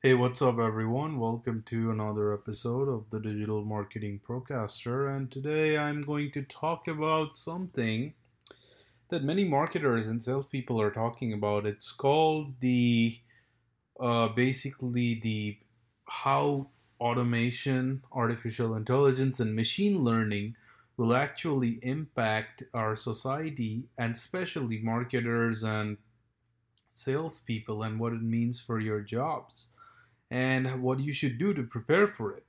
Hey, what's up, everyone? Welcome to another episode of the Digital Marketing Procaster. And today I'm going to talk about something that many marketers and salespeople are talking about. It's called the uh, basically the how automation, artificial intelligence, and machine learning will actually impact our society and especially marketers and salespeople and what it means for your jobs and what you should do to prepare for it.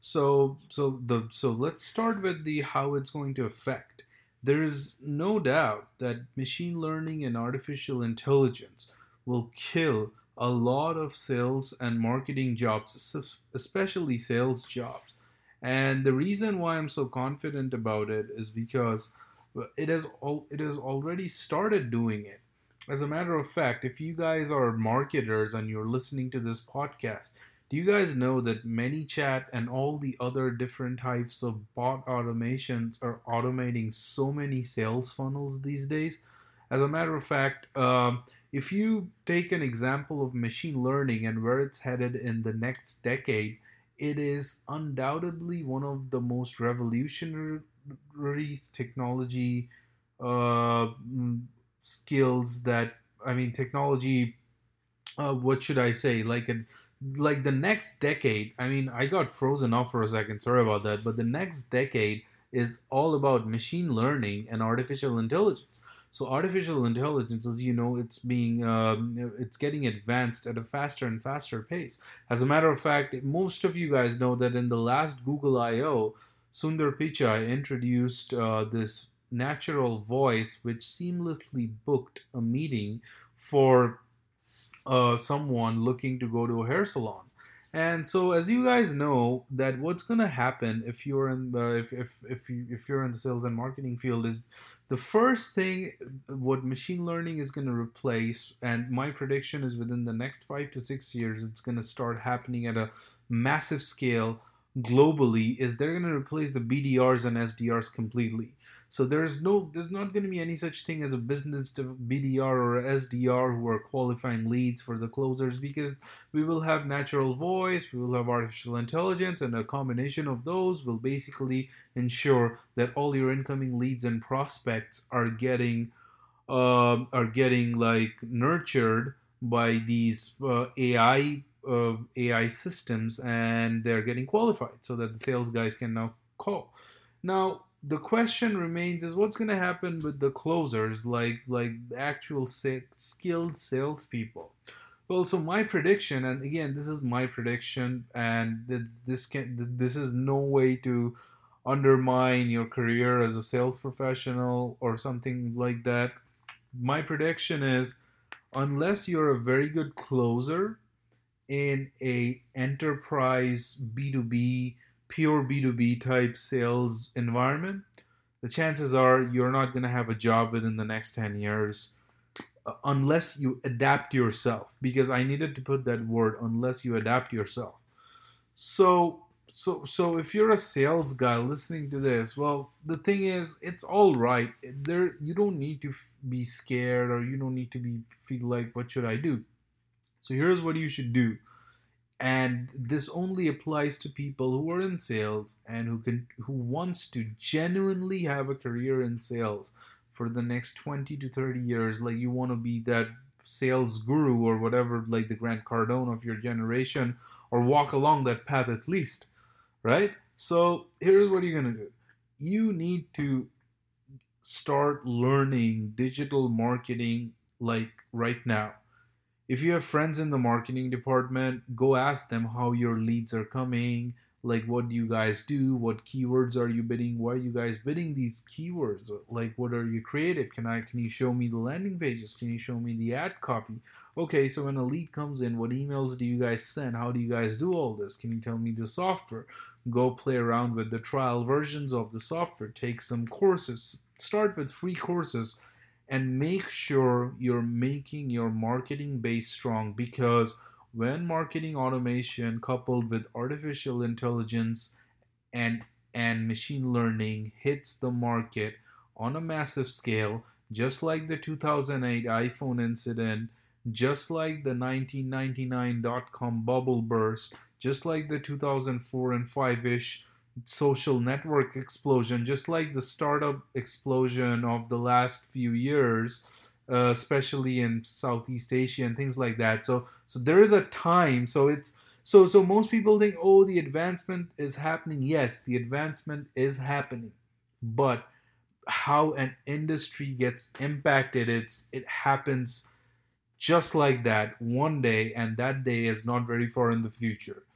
So so the so let's start with the how it's going to affect. There is no doubt that machine learning and artificial intelligence will kill a lot of sales and marketing jobs, especially sales jobs. And the reason why I'm so confident about it is because it has all it has already started doing it. As a matter of fact, if you guys are marketers and you're listening to this podcast, do you guys know that ManyChat and all the other different types of bot automations are automating so many sales funnels these days? As a matter of fact, um, if you take an example of machine learning and where it's headed in the next decade, it is undoubtedly one of the most revolutionary technology uh, skills that I mean technology. Uh, what should I say? Like a, like the next decade. I mean, I got frozen off for a second. Sorry about that. But the next decade is all about machine learning and artificial intelligence. So artificial intelligence, as you know, it's being um, it's getting advanced at a faster and faster pace. As a matter of fact, most of you guys know that in the last Google I/O, Sundar Pichai introduced uh, this natural voice which seamlessly booked a meeting for uh, someone looking to go to a hair salon. And so, as you guys know, that what's going to happen if you're in the if if if, you, if you're in the sales and marketing field is the first thing what machine learning is going to replace, and my prediction is within the next five to six years, it's going to start happening at a massive scale globally. Is they're going to replace the BDRs and SDRs completely. So there's no, there's not going to be any such thing as a business BDR or SDR who are qualifying leads for the closers because we will have natural voice, we will have artificial intelligence, and a combination of those will basically ensure that all your incoming leads and prospects are getting, uh, are getting like nurtured by these uh, AI uh, AI systems, and they're getting qualified so that the sales guys can now call. Now, the question remains is what's going to happen with the closers like like actual skilled salespeople? Well so my prediction and again this is my prediction and this can this is no way to undermine your career as a sales professional or something like that. My prediction is unless you're a very good closer in a enterprise b2b pure B2B type sales environment, the chances are you're not going to have a job within the next 10 years uh, unless you adapt yourself because I needed to put that word unless you adapt yourself. So so so if you're a sales guy listening to this, well, the thing is it's all right. There you don't need to be scared or you don't need to be feel like what should I do? So here's what you should do and this only applies to people who are in sales and who can who wants to genuinely have a career in sales for the next 20 to 30 years like you want to be that sales guru or whatever like the grant cardone of your generation or walk along that path at least right? So here's what you're going to do. You need to start learning digital marketing like right now if you have friends in the marketing department, go ask them how your leads are coming. Like, what do you guys do? What keywords are you bidding? Why are you guys bidding these keywords? Like, what are you creative? Can I can you show me the landing pages? Can you show me the ad copy? Okay, so when a lead comes in, what emails do you guys send? How do you guys do all this? Can you tell me the software? Go play around with the trial versions of the software. Take some courses. Start with free courses and make sure you're making your marketing base strong because when marketing automation coupled with artificial intelligence and and machine learning hits the market on a massive scale just like the 2008 iPhone incident just like the 1999 dot com bubble burst, just like the 2004 and 5 ish social network explosion, just like the startup explosion of the last few years, uh, especially in Southeast Asia and things like that. So, so there is a time. So it's so so most people think, oh, the advancement is happening. Yes, the advancement is happening, but how an industry gets impacted, it's it happens just like that one day, and that day is not very far in the future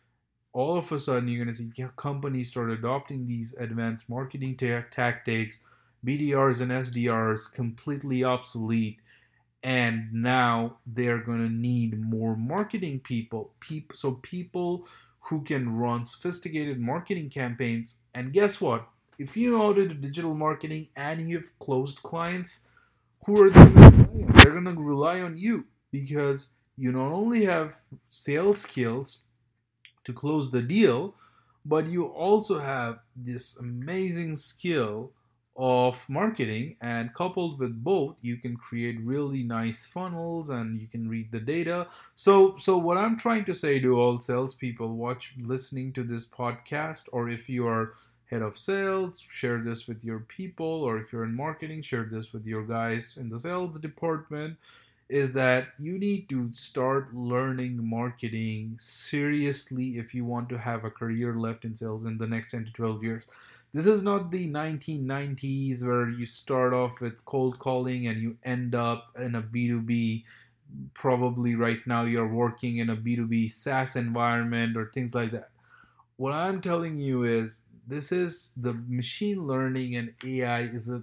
all of a sudden you're going to see companies start adopting these advanced marketing tactics bdrs and sdrs completely obsolete and now they're going to need more marketing people people so people who can run sophisticated marketing campaigns and guess what? If you know how to do digital marketing and you've closed clients who are they they're going to rely on you because you not only have sales skills to close the deal, but you also have this amazing skill of marketing and coupled with both you can create really nice funnels and you can read the data. So so what i'm trying to say to all salespeople watch listening to this podcast or if you are head of sales share this with your people or if you're in marketing share this with your guys in the sales department is that you need to start learning marketing seriously if you want to have a career left in sales in the next 10 to 12 years. This is not the 1990s where you start off with cold calling and you end up in a B2B. Probably right now you're working in a B2B SaaS environment or things like that. What I'm telling you is this is the machine learning and AI is a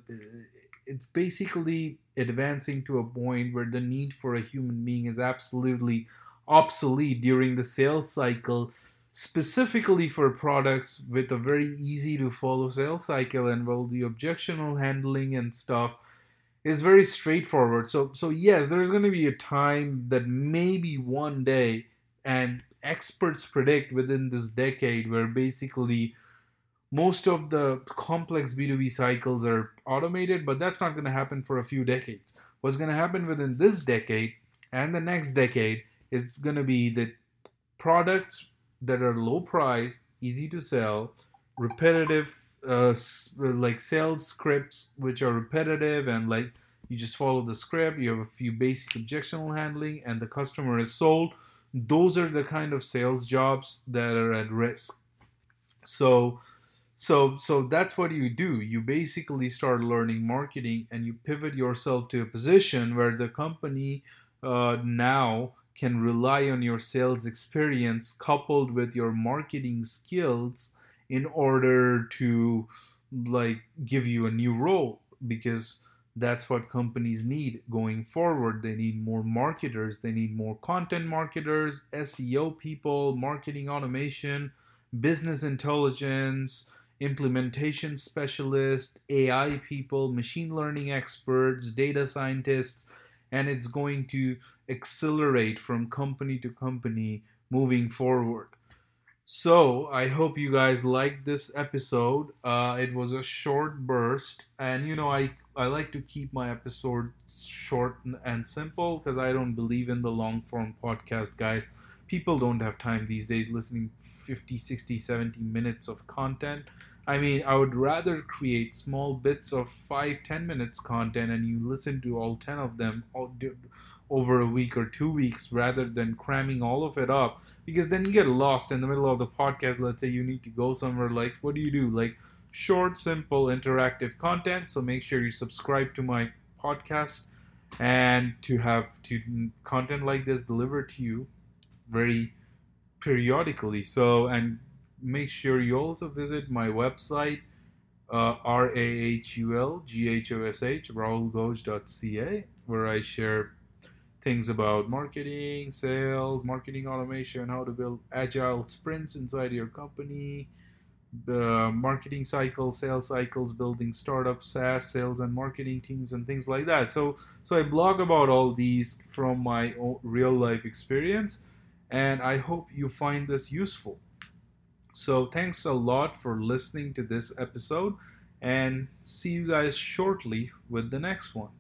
it's basically advancing to a point where the need for a human being is absolutely obsolete during the sales cycle specifically for products with a very easy to follow sales cycle and well the objectional handling and stuff is very straightforward. So so yes there's going to be a time that maybe one day and experts predict within this decade where basically most of the complex B2B cycles are automated, but that's not going to happen for a few decades. What's going to happen within this decade and the next decade is going to be that products that are low price, easy to sell, repetitive, uh, like sales scripts which are repetitive and like you just follow the script, you have a few basic objectional handling, and the customer is sold. Those are the kind of sales jobs that are at risk. So, so so that's what you do. You basically start learning marketing and you pivot yourself to a position where the company uh, now can rely on your sales experience coupled with your marketing skills in order to like give you a new role because that's what companies need going forward. They need more marketers. They need more content marketers seo people marketing automation business intelligence implementation specialists, AI people, machine learning experts, data scientists, and it's going to accelerate from company to company moving forward. So I hope you guys liked this episode. Uh, it was a short burst, and you know I I like to keep my episodes short and simple because I don't believe in the long form podcast, guys. People don't have time these days listening 50, 60, 70 minutes of content. I mean, I would rather create small bits of five, ten minutes content and you listen to all 10 of them over a week or two weeks rather than cramming all of it up because then you get lost in the middle of the podcast. Let's say you need to go somewhere, like, what do you do? Like, short, simple, interactive content. So make sure you subscribe to my podcast and to have to content like this delivered to you very periodically. So, and make sure you also visit my website, uh, R-A-H-U-L-G-H-O-S-H, rahulghosh.ca, where I share things about marketing, sales, marketing automation, how to build agile sprints inside your company, the marketing cycle, sales cycles, building startup SaaS sales and marketing teams, and things like that. So, so I blog about all these from my real life experience, and I hope you find this useful. So, thanks a lot for listening to this episode, and see you guys shortly with the next one.